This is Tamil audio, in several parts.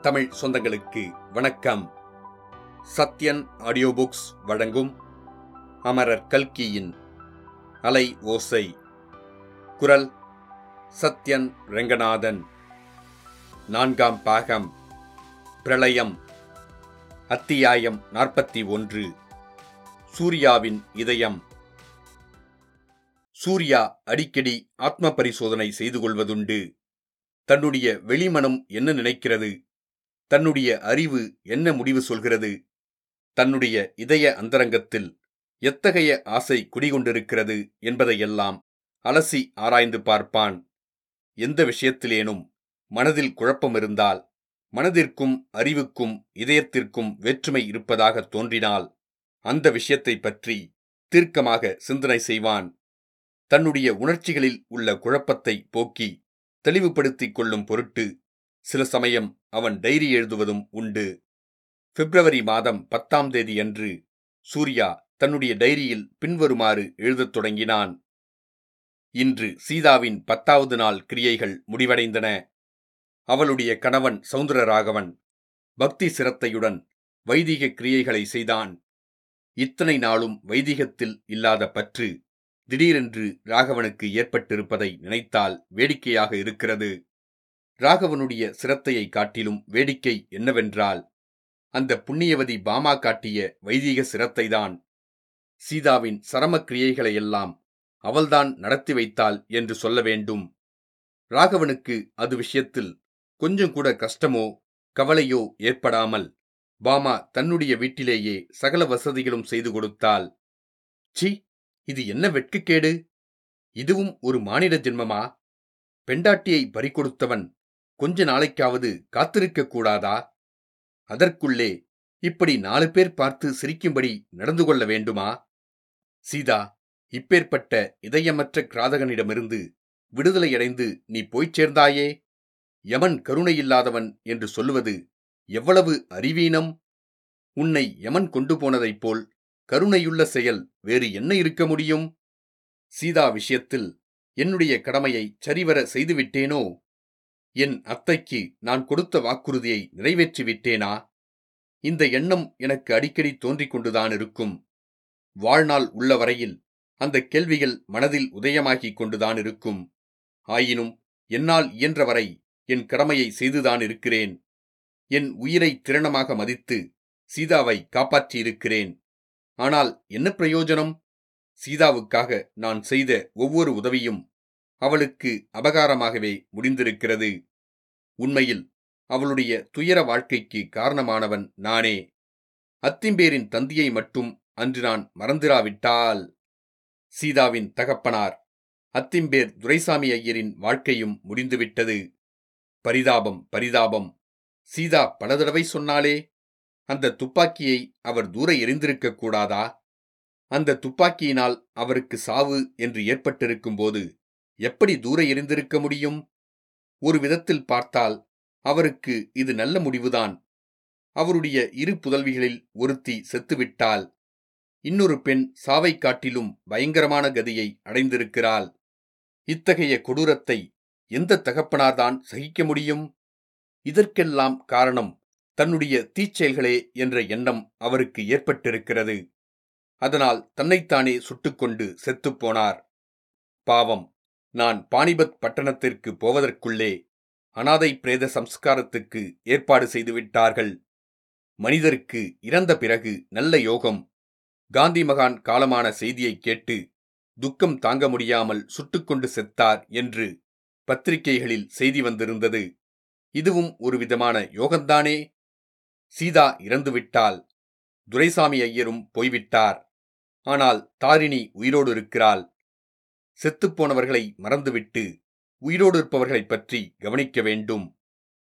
தமிழ் சொந்தங்களுக்கு வணக்கம். சத்யன் ஆடியோ புக்ஸ் வழங்கும் அமரர் கல்கியின் அலை ஓசை. குரல் சத்யன் ரெங்கநாதன். நான்காம் பாகம். பிரளயம். அத்தியாயம் நாற்பத்தி ஒன்று. சூர்யாவின் இதயம். சூர்யா அடிக்கடி ஆத்ம பரிசோதனை செய்து கொள்வதுண்டு. தன்னுடைய வெளிமனம் என்ன நினைக்கிறது? தன்னுடைய அறிவு என்ன முடிவு சொல்கிறது? தன்னுடைய இதய அந்தரங்கத்தில் எத்தகைய ஆசை குடிகொண்டிருக்கிறது என்பதையெல்லாம் அலசி ஆராய்ந்து பார்ப்பான். எந்த விஷயத்திலேனும் மனதில் குழப்பம் இருந்தால் மனதிற்கும் அறிவுக்கும் இதயத்திற்கும் வேற்றுமை இருப்பதாக தோன்றினால் அந்த விஷயத்தை பற்றி தீர்க்கமாக சிந்தனை செய்வான். தன்னுடைய உணர்ச்சிகளில் உள்ள குழப்பத்தை போக்கி தெளிவுபடுத்திக் கொள்ளும் பொருட்டு சில சமயம் அவன் டைரி எழுதுவதும் உண்டு. பிப்ரவரி மாதம் பத்தாம் தேதியன்று சூர்யா தன்னுடைய டைரியில் பின்வருமாறு எழுதத் தொடங்கினான். இன்று சீதாவின் பத்தாவது நாள் கிரியைகள் முடிவடைந்தன. அவளுடைய கணவன் சவுந்தரராகவன் பக்தி சிரத்தையுடன் வைதிக கிரியைகளை செய்தான். இத்தனை நாளும் வைதிகத்தில் இல்லாத பற்று திடீரென்று ராகவனுக்கு ஏற்பட்டிருப்பதை நினைத்தால் வேடிக்கையாக இருக்கிறது. ராகவனுடைய சிரத்தையை காட்டிலும் வேடிக்கை என்னவென்றால் அந்த புண்ணியவதி பாமா காட்டிய வைதீக சிரத்தைதான். சீதாவின் சரமக்கிரியைகளையெல்லாம் அவள்தான் நடத்தி வைத்தாள் என்று சொல்ல வேண்டும். ராகவனுக்கு அது விஷயத்தில் கொஞ்சம் கூட கஷ்டமோ கவலையோ ஏற்படாமல் பாமா தன்னுடைய வீட்டிலேயே சகல வசதிகளும் செய்து கொடுத்தாள். சி இது என்ன வெட்கக்கேடு இதுவும் ஒரு மானிட ஜென்மமா? பெண்டாட்டியை பறிகொடுத்தவன் கொஞ்ச நாளைக்காவது காத்திருக்க கூடாதா அதற்குள்ளே இப்படி நாலு பேர் பார்த்து சிரிக்கும்படி நடந்து கொள்ள வேண்டுமா? சீதா இப்பேற்பட்ட இதயமற்ற கிராதகனிடமிருந்து விடுதலையடைந்து நீ போய்ச் சேர்ந்தாயே? யமன் கருணையில்லாதவன் என்று சொல்லுவது எவ்வளவு அறிவீனம்? உன்னை யமன் கொண்டு போனதைப் போல் கருணையுள்ள செயல் வேறு என்ன இருக்க முடியும்? சீதா விஷயத்தில் என்னுடைய கடமையை சரிவர செய்துவிட்டேனோ? என் அத்தைக்கு நான் கொடுத்த வாக்குறுதியை நிறைவேற்றி விட்டேனா இந்த எண்ணம் எனக்கு அடிக்கடி தோன்றிக் கொண்டுதான் இருக்கும். வாழ்நாள் உள்ள வரையில் அந்த கேள்விகள் மனதில் உதயமாகிக் கொண்டுதான் இருக்கும். ஆயினும் என்னால் இயன்றவரை என் கடமையை செய்துதான் இருக்கிறேன். என் உயிரை திறனமாக மதித்து சீதாவை காப்பாற்றியிருக்கிறேன். ஆனால் என்ன பிரயோஜனம்? சீதாவுக்காக நான் செய்த ஒவ்வொரு உதவியும் அவளுக்கு அபகாரமாகவே முடிந்திருக்கிறது. உண்மையில் அவளுடைய துயர வாழ்க்கைக்கு காரணமானவன் நானே. அத்திம்பேரின் தந்தியை மட்டும் அன்று நான் மறந்திராவிட்டால். சீதாவின் தகப்பனார் அத்திம்பேர் துரைசாமி ஐயரின் வாழ்க்கையும் முடிந்துவிட்டது. பரிதாபம் பரிதாபம். சீதா பல தடவை சொன்னாலே அந்த துப்பாக்கியை அவர் தூர எரிந்திருக்க கூடாதா? அந்த துப்பாக்கியினால் அவருக்கு சாவு என்று ஏற்பட்டிருக்கும்போது எப்படி தூர எரிந்திருக்க முடியும்? ஒரு விதத்தில் பார்த்தால் அவருக்கு இது நல்ல முடிவுதான். அவருடைய இரு புதல்விகளில் ஒருத்தி செத்துவிட்டால் இன்னொரு பெண் சாவை காட்டிலும் பயங்கரமான கதியை அடைந்திருக்கிறாள். இத்தகைய கொடூரத்தை எந்த தகப்பனார்தான் சகிக்க முடியும்? இதற்கெல்லாம் காரணம் தன்னுடைய தீச்செயல்களே என்ற எண்ணம் அவருக்கு ஏற்பட்டிருக்கிறது. அதனால் தன்னைத்தானே சுட்டுக்கொண்டு செத்துப்போனார் பாவம். நான் பாணிபத் பட்டணத்திற்கு போவதற்குள்ளே அனாதை பிரேத சம்ஸ்காரத்துக்கு ஏற்பாடு செய்துவிட்டார்கள். மனிதருக்கு இறந்த பிறகு நல்ல யோகம் காந்தி மகான் காலமான செய்தியை கேட்டு துக்கம் தாங்க முடியாமல் சுட்டுக்கொண்டு செத்தார் என்று பத்திரிகைகளில் செய்தி வந்திருந்தது. இதுவும் ஒரு விதமான யோகந்தானே சீதா இறந்துவிட்டால் துரைசாமி ஐயரும் போய்விட்டார். ஆனால் தாரிணி உயிரோடு இருக்கிறாள். செத்துப்போனவர்களை மறந்துவிட்டு உயிரோடு இருப்பவர்களைப் பற்றி கவனிக்க வேண்டும்.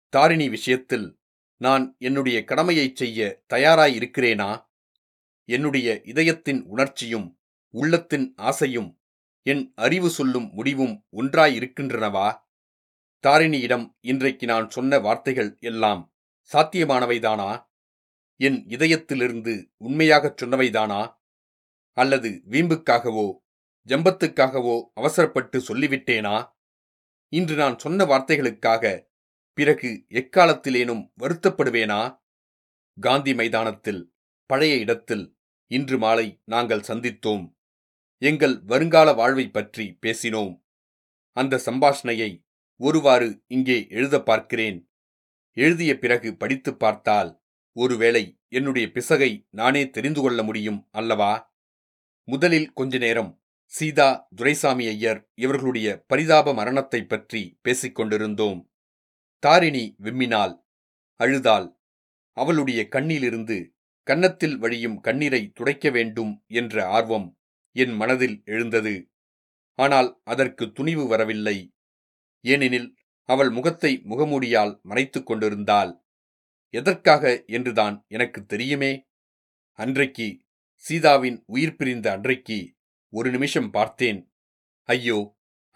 தாரிணி விஷயத்தில் நான் என்னுடைய கடமையைச் செய்ய தயாராயிருக்கிறேனா என்னுடைய இதயத்தின் உணர்ச்சியும் உள்ளத்தின் ஆசையும் என் அறிவு சொல்லும் முடிவும் ஒன்றாயிருக்கின்றனவா தாரிணியிடம் இன்றைக்கு நான் சொன்ன வார்த்தைகள் எல்லாம் சாத்தியமானவைதானா? என் இதயத்திலிருந்து உண்மையாகச் சொன்னவைதானா? அல்லது வீம்புக்காகவோ ஜம்பத்துக்காகவோ அவசரப்பட்டு சொல்லிவிட்டேனா? இன்று நான் சொன்ன வார்த்தைகளுக்காக பிறகு எக்காலத்திலேனும் வருத்தப்படுவேனா? காந்தி மைதானத்தில் பழைய இடத்தில் இன்று மாலை நாங்கள் சந்தித்தோம். எங்கள் வருங்கால வாழ்வை பற்றி பேசினோம். அந்த சம்பாஷணையை ஒருவாறு இங்கே எழுத பார்க்கிறேன். எழுதிய பிறகு படித்துப் பார்த்தால் ஒருவேளை என்னுடைய பிசகை நானே தெரிந்து கொள்ள முடியும் அல்லவா? முதலில் கொஞ்ச நேரம் சீதா துரைசாமி ஐயர் இவர்களுடைய பரிதாப மரணத்தைப் பற்றி பேசிக் கொண்டிருந்தோம். தாரிணி விம்மினாள் அழுதாள். அவளுடைய கண்ணிலிருந்து கன்னத்தில் வழியும் கண்ணீரை துடைக்க வேண்டும் என்ற ஆர்வம் என் மனதில் எழுந்தது. ஆனால் அதற்கு துணிவு வரவில்லை. ஏனெனில் அவள் முகத்தை முகமூடியால் மறைத்துக் கொண்டிருந்தாள். எதற்காக என்றுதான் எனக்கு தெரியுமே? அன்றைக்கு சீதாவின் உயிர் பிரிந்த அன்றைக்கு ஒரு நிமிஷம் பார்த்தேன். ஐயோ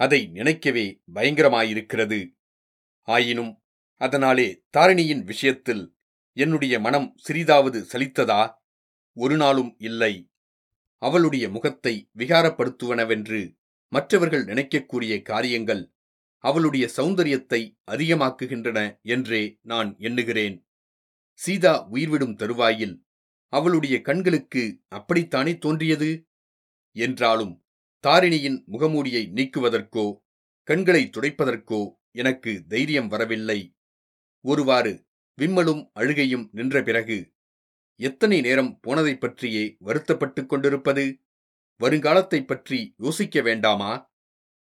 அதை நினைக்கவே பயங்கரமாயிருக்கிறது. ஆயினும் அதனாலே தாரிணியின் விஷயத்தில் என்னுடைய மனம் சிறிதாவது சலித்ததா? ஒரு நாளும் இல்லை. அவளுடைய முகத்தை விகாரப்படுத்துவனவென்று மற்றவர்கள் நினைக்கக்கூடிய காரியங்கள் அவளுடைய சௌந்தரியத்தை அதிகமாக்குகின்றன என்றே நான் எண்ணுகிறேன். சீதா உயிர்விடும் தருவாயில் அவளுடைய கண்களுக்கு அப்படித்தானே தோன்றியது? என்றாலும் தாரிணியின் முகமூடியை நீக்குவதற்கோ கண்களை துடைப்பதற்கோ எனக்கு தைரியம் வரவில்லை. ஒருவாறு விம்மலும் அழுகையும் நின்ற பிறகு எத்தனை நேரம் போனதைப் பற்றியே வருத்தப்பட்டுக் கொண்டிருப்பது? வருங்காலத்தைப் பற்றி யோசிக்க வேண்டாமா?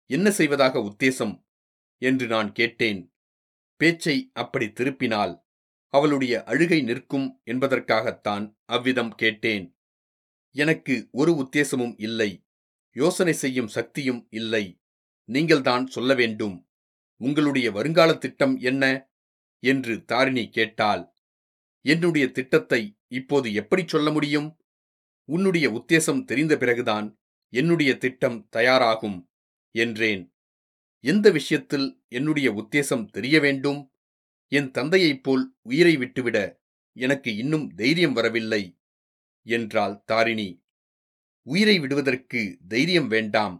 என்ன செய்வதாக உத்தேசம்? என்று நான் கேட்டேன். பேச்சை அப்படி திருப்பினால் அவளுடைய அழுகை நிற்கும் என்பதற்காகத்தான் அவ்விதம் கேட்டேன். எனக்கு ஒரு உத்தேசமும் இல்லை. யோசனை செய்யும் சக்தியும் இல்லை. நீங்கள்தான் சொல்ல வேண்டும். உங்களுடைய வருங்கால திட்டம் என்ன? என்று தாரிணி கேட்டாள். என்னுடைய திட்டத்தை இப்போது எப்படி சொல்ல முடியும்? உன்னுடைய உத்தேசம் தெரிந்த பிறகுதான் என்னுடைய திட்டம் தயாராகும் என்றேன். எந்த விஷயத்தில் என்னுடைய உத்தேசம் தெரிய வேண்டும்? என் தந்தையைப் போல் உயிரை விட்டுவிட எனக்கு இன்னும் தைரியம் வரவில்லை. என்றாள் தாரிணி. உயிரை விடுவதற்கு தைரியம் வேண்டாம்.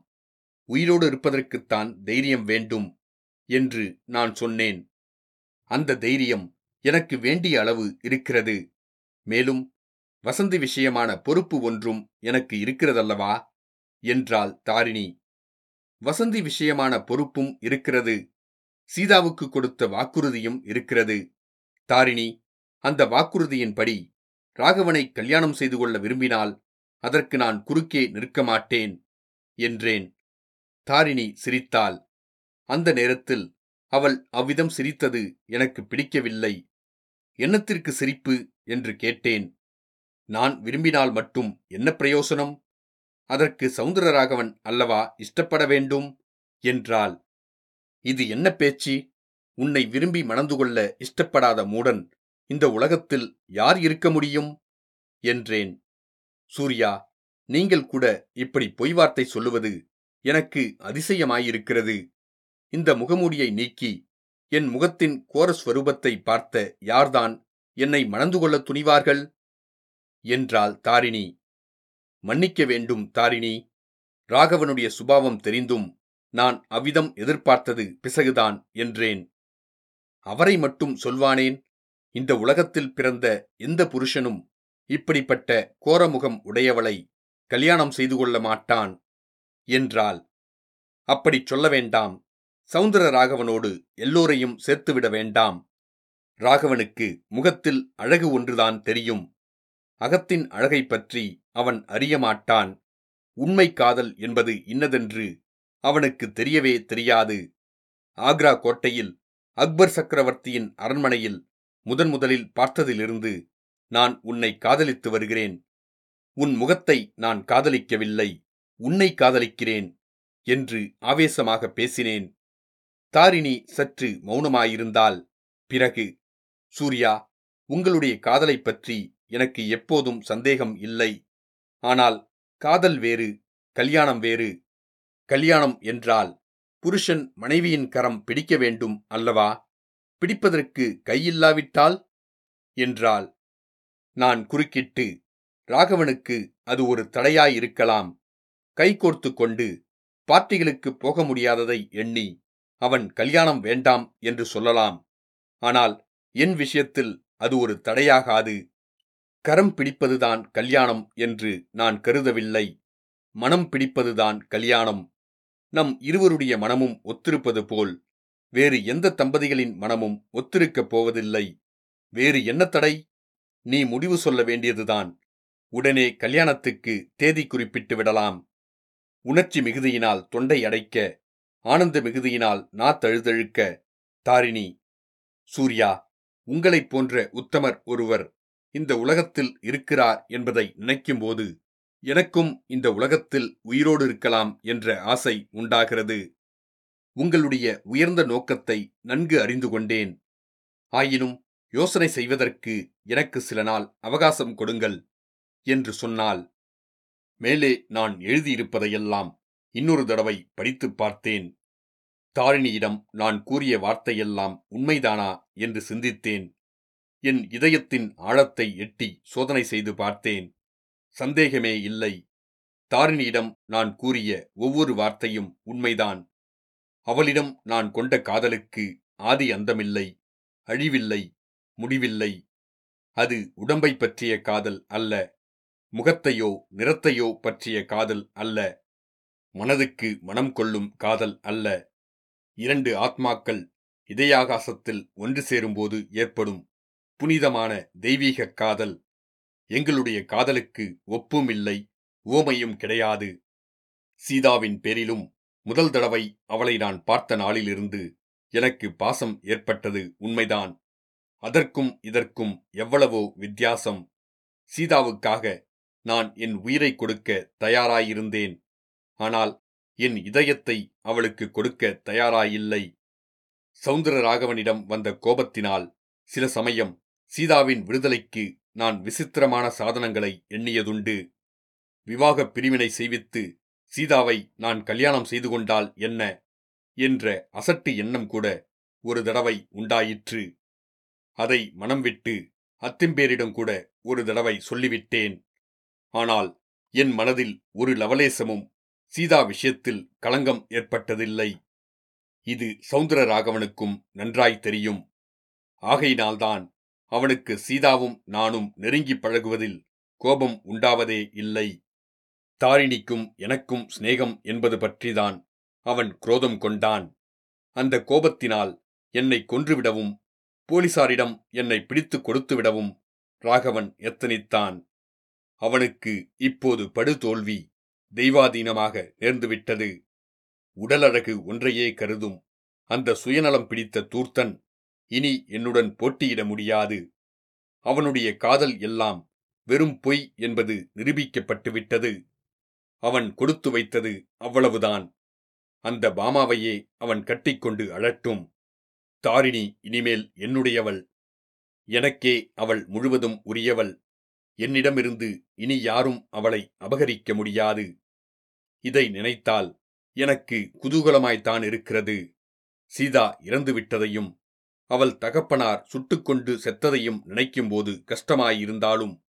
உயிரோடு இருப்பதற்குத்தான் தைரியம் வேண்டும் என்று நான் சொன்னேன். அந்த தைரியம் எனக்கு வேண்டிய அளவு இருக்கிறது. மேலும் வசந்தி விஷயமான பொறுப்பு ஒன்றும் எனக்கு இருக்கிறதல்லவா? என்றாள் தாரிணி. வசந்தி விஷயமான பொறுப்பும் இருக்கிறது. சீதாவுக்கு கொடுத்த வாக்குறுதியும் இருக்கிறது. தாரிணி அந்த வாக்குறுதியின்படி ராகவனை கல்யாணம் செய்து கொள்ள விரும்பினால் அதற்கு நான் குறுக்கே நிற்க மாட்டேன் என்றேன். தாரிணி சிரித்தாள். அந்த நேரத்தில் அவள் அவ்விதம் சிரித்தது எனக்கு பிடிக்கவில்லை. என்னத்திற்கு சிரிப்பு? என்று கேட்டேன். நான் விரும்பினால் மட்டும் என்ன பிரயோசனம்? அதற்கு சவுந்தரராகவன் அல்லவா இஷ்டப்பட வேண்டும்? என்றாள். இது என்ன பேச்சு? உன்னை விரும்பி மணந்து கொள்ள இஷ்டப்படாத மூடன். இந்த உலகத்தில் யார் இருக்க முடியும்? என்றேன். சூர்யா நீங்கள் கூட இப்படி பொய் வார்த்தை சொல்லுவது எனக்கு அதிசயமாயிருக்கிறது. இந்த முகமூடியை நீக்கி என் முகத்தின் கோரஸ்வரூபத்தை பார்த்த யார்தான் என்னை மணந்து கொள்ள துணிவார்கள்? என்றாள் தாரிணி. மன்னிக்க வேண்டும் தாரிணி. ராகவனுடைய சுபாவம் தெரிந்தும் நான் அவ்விதம் எதிர்பார்த்தது பிசகுதான் என்றேன். அவரை மட்டும் சொல்வானேன்? இந்த உலகத்தில் பிறந்த எந்த புருஷனும் இப்படிப்பட்ட கோரமுகம் உடையவளை கல்யாணம் செய்து கொள்ள மாட்டான் என்றாள். அப்படிச் சொல்ல வேண்டாம். சவுந்தர ராகவனோடு எல்லோரையும் சேர்த்துவிட வேண்டாம். ராகவனுக்கு முகத்தில் அழகு ஒன்றுதான் தெரியும். அகத்தின் அழகை பற்றி அவன் அறியமாட்டான் உண்மை காதல் என்பது இன்னதென்று அவனுக்கு தெரியவே தெரியாது. ஆக்ரா கோட்டையில் அக்பர் சக்கரவர்த்தியின் அரண்மனையில் முதன் முதலில் பார்த்ததிலிருந்து நான் உன்னை காதலித்து வருகிறேன். உன் முகத்தை நான் காதலிக்கவில்லை. உன்னை காதலிக்கிறேன் என்று ஆவேசமாக பேசினேன். தாரிணி சற்று மௌனமாயிருந்தால் பிறகு சூர்யா உங்களுடைய காதலைப் பற்றி எனக்கு எப்போதும் சந்தேகம் இல்லை. ஆனால் காதல் வேறு கல்யாணம் வேறு. கல்யாணம் என்றால் புருஷன் மனைவியின் கரம் பிடிக்க வேண்டும் அல்லவா? பிடிப்பதற்கு கையில்லாவிட்டால்? என்றாள். நான் குறுக்கிட்டு ராகவனுக்கு அது ஒரு தடையாயிருக்கலாம். கைகோர்த்து கொண்டு பார்ட்டிகளுக்கு போக முடியாததை எண்ணி அவன் கல்யாணம் வேண்டாம் என்று சொல்லலாம். ஆனால் என் விஷயத்தில் அது ஒரு தடையாகாது. கரம் பிடிப்பதுதான் கல்யாணம் என்று நான் கருதவில்லை. மனம் பிடிப்பதுதான் கல்யாணம். நம் இருவருடைய மனமும் ஒத்திருப்பது போல் வேறு எந்த தம்பதிகளின் மனமும் ஒத்திருக்கப் போவதில்லை. வேறு என்ன தடை? நீ முடிவு சொல்ல வேண்டியதுதான். உடனே கல்யாணத்துக்கு தேதி குறிப்பிட்டு விடலாம். உணர்ச்சி மிகுதியினால் தொண்டை அடைக்க ஆனந்த மிகுதியினால் நா தழுதழுக்க தாரிணி சூர்யா உங்களைப் போன்ற உத்தமர் ஒருவர் இந்த உலகத்தில் இருக்கிறார் என்பதை நினைக்கும்போது எனக்கும் இந்த உலகத்தில் உயிரோடு இருக்கலாம் என்ற ஆசை உண்டாகிறது. உங்களுடைய உயர்ந்த நோக்கத்தை நன்கு அறிந்து கொண்டேன். ஆயினும் யோசனை செய்வதற்கு எனக்கு சில நாள் அவகாசம் கொடுங்கள் என்று சொன்னால் மேலே நான் எழுதியிருப்பதையெல்லாம் இன்னொரு தடவை படித்துப் பார்த்தேன். தாரிணியிடம் நான் கூறிய வார்த்தையெல்லாம் உண்மைதானா என்று சிந்தித்தேன். என் இதயத்தின் ஆழத்தை எட்டி சோதனை செய்து பார்த்தேன். சந்தேகமே இல்லை. தாரிணியிடம் நான் கூறிய ஒவ்வொரு வார்த்தையும் உண்மைதான். அவளிடம் நான் கொண்ட காதலுக்கு ஆதி அந்தமில்லை அழிவில்லை முடிவில்லை. அது உடம்பை பற்றிய காதல் அல்ல முகத்தையோ நிறத்தையோ பற்றிய காதல் அல்ல மனதுக்கு மனம் கொள்ளும் காதல் அல்ல. இரண்டு ஆத்மாக்கள் இதயாகாசத்தில் ஒன்று சேரும்போது ஏற்படும் புனிதமான தெய்வீக காதல். எங்களுடைய காதலுக்கு ஒப்பும் இல்லை ஓமையும் கிடையாது. சீதாவின் பேரிலும் முதல் தடவை அவளை நான் பார்த்த நாளிலிருந்து எனக்கு பாசம் ஏற்பட்டது உண்மைதான். அதற்கும் இதற்கும் எவ்வளவோ வித்தியாசம். சீதாவுக்காக நான் என் உயிரை கொடுக்க தயாராயிருந்தேன். ஆனால் என் இதயத்தை அவளுக்கு கொடுக்க தயாராயில்லை. சவுந்தரராகவனிடம் வந்த கோபத்தினால் சில சமயம் சீதாவின் விடுதலைக்கு நான் விசித்திரமான சாதனங்களை எண்ணியதுண்டு. விவாகப் பிரிவினை செய்வித்து சீதாவை நான் கல்யாணம் செய்து கொண்டால் என்ன? என்ற அசட்டு எண்ணம் கூட ஒரு தடவை உண்டாயிற்று. அதை மனம் விட்டு அத்திம்பேரிடம் கூட ஒரு தடவை சொல்லிவிட்டேன். ஆனால் என் மனதில் ஒரு லவலேசமும் சீதா விஷயத்தில் களங்கம் ஏற்பட்டதில்லை. இது சவுந்தரராகவனுக்கும் நன்றாய் தெரியும். ஆகையினால்தான் அவனுக்கு சீதாவும் நானும் நெருங்கி பழகுவதில் கோபம் உண்டாவதே இல்லை. தாரிணிக்கும் எனக்கும் சிநேகம் என்பது பற்றிதான் அவன் குரோதம் கொண்டான். அந்த கோபத்தினால் என்னை கொன்றுவிடவும் போலீசாரிடம் என்னை பிடித்துக் கொடுத்துவிடவும் ராகவன் எத்தனித்தான். அவனுக்கு இப்போது படுதோல்வி தெய்வாதீனமாக நேர்ந்துவிட்டது. உடலழகு ஒன்றையே கருதும் அந்த சுயநலம் பிடித்த தூர்த்தன் இனி என்னுடன் போட்டியிட முடியாது. அவனுடைய காதல் எல்லாம் வெறும் பொய் என்பது நிரூபிக்கப்பட்டுவிட்டது. அவன் கொடுத்து வைத்தது அவ்வளவுதான். அந்த பாமாவையே அவன் கட்டிக்கொண்டு அழட்டும். தாரிணி இனிமேல் என்னுடையவள். எனக்கே அவள் முழுவதும் உரியவள். என்னிடமிருந்து இனி யாரும் அவளை அபகரிக்க முடியாது. இதை நினைத்தால் எனக்கு குதூகலமாய்த்தான் இருக்கிறது. சீதா இறந்துவிட்டதையும் அவள் தகப்பனார் சுட்டுக்கொண்டு செத்ததையும் நினைக்கும்போது கஷ்டமாயிருந்தாலும்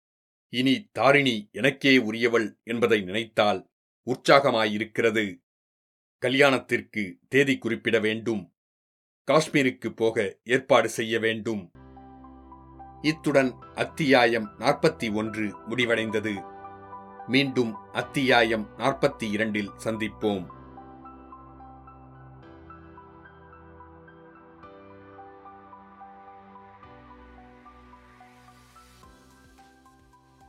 இனி தாரிணி எனக்கே உரியவள் என்பதை நினைத்தால் உற்சாகமாயிருக்கிறது. கல்யாணத்திற்கு தேதி குறிப்பிட வேண்டும். காஷ்மீருக்கு போக ஏற்பாடு செய்ய வேண்டும். இத்துடன் அத்தியாயம் நாற்பத்தி ஒன்று முடிவடைந்தது. மீண்டும் அத்தியாயம் நாற்பத்தி இரண்டில் சந்திப்போம்.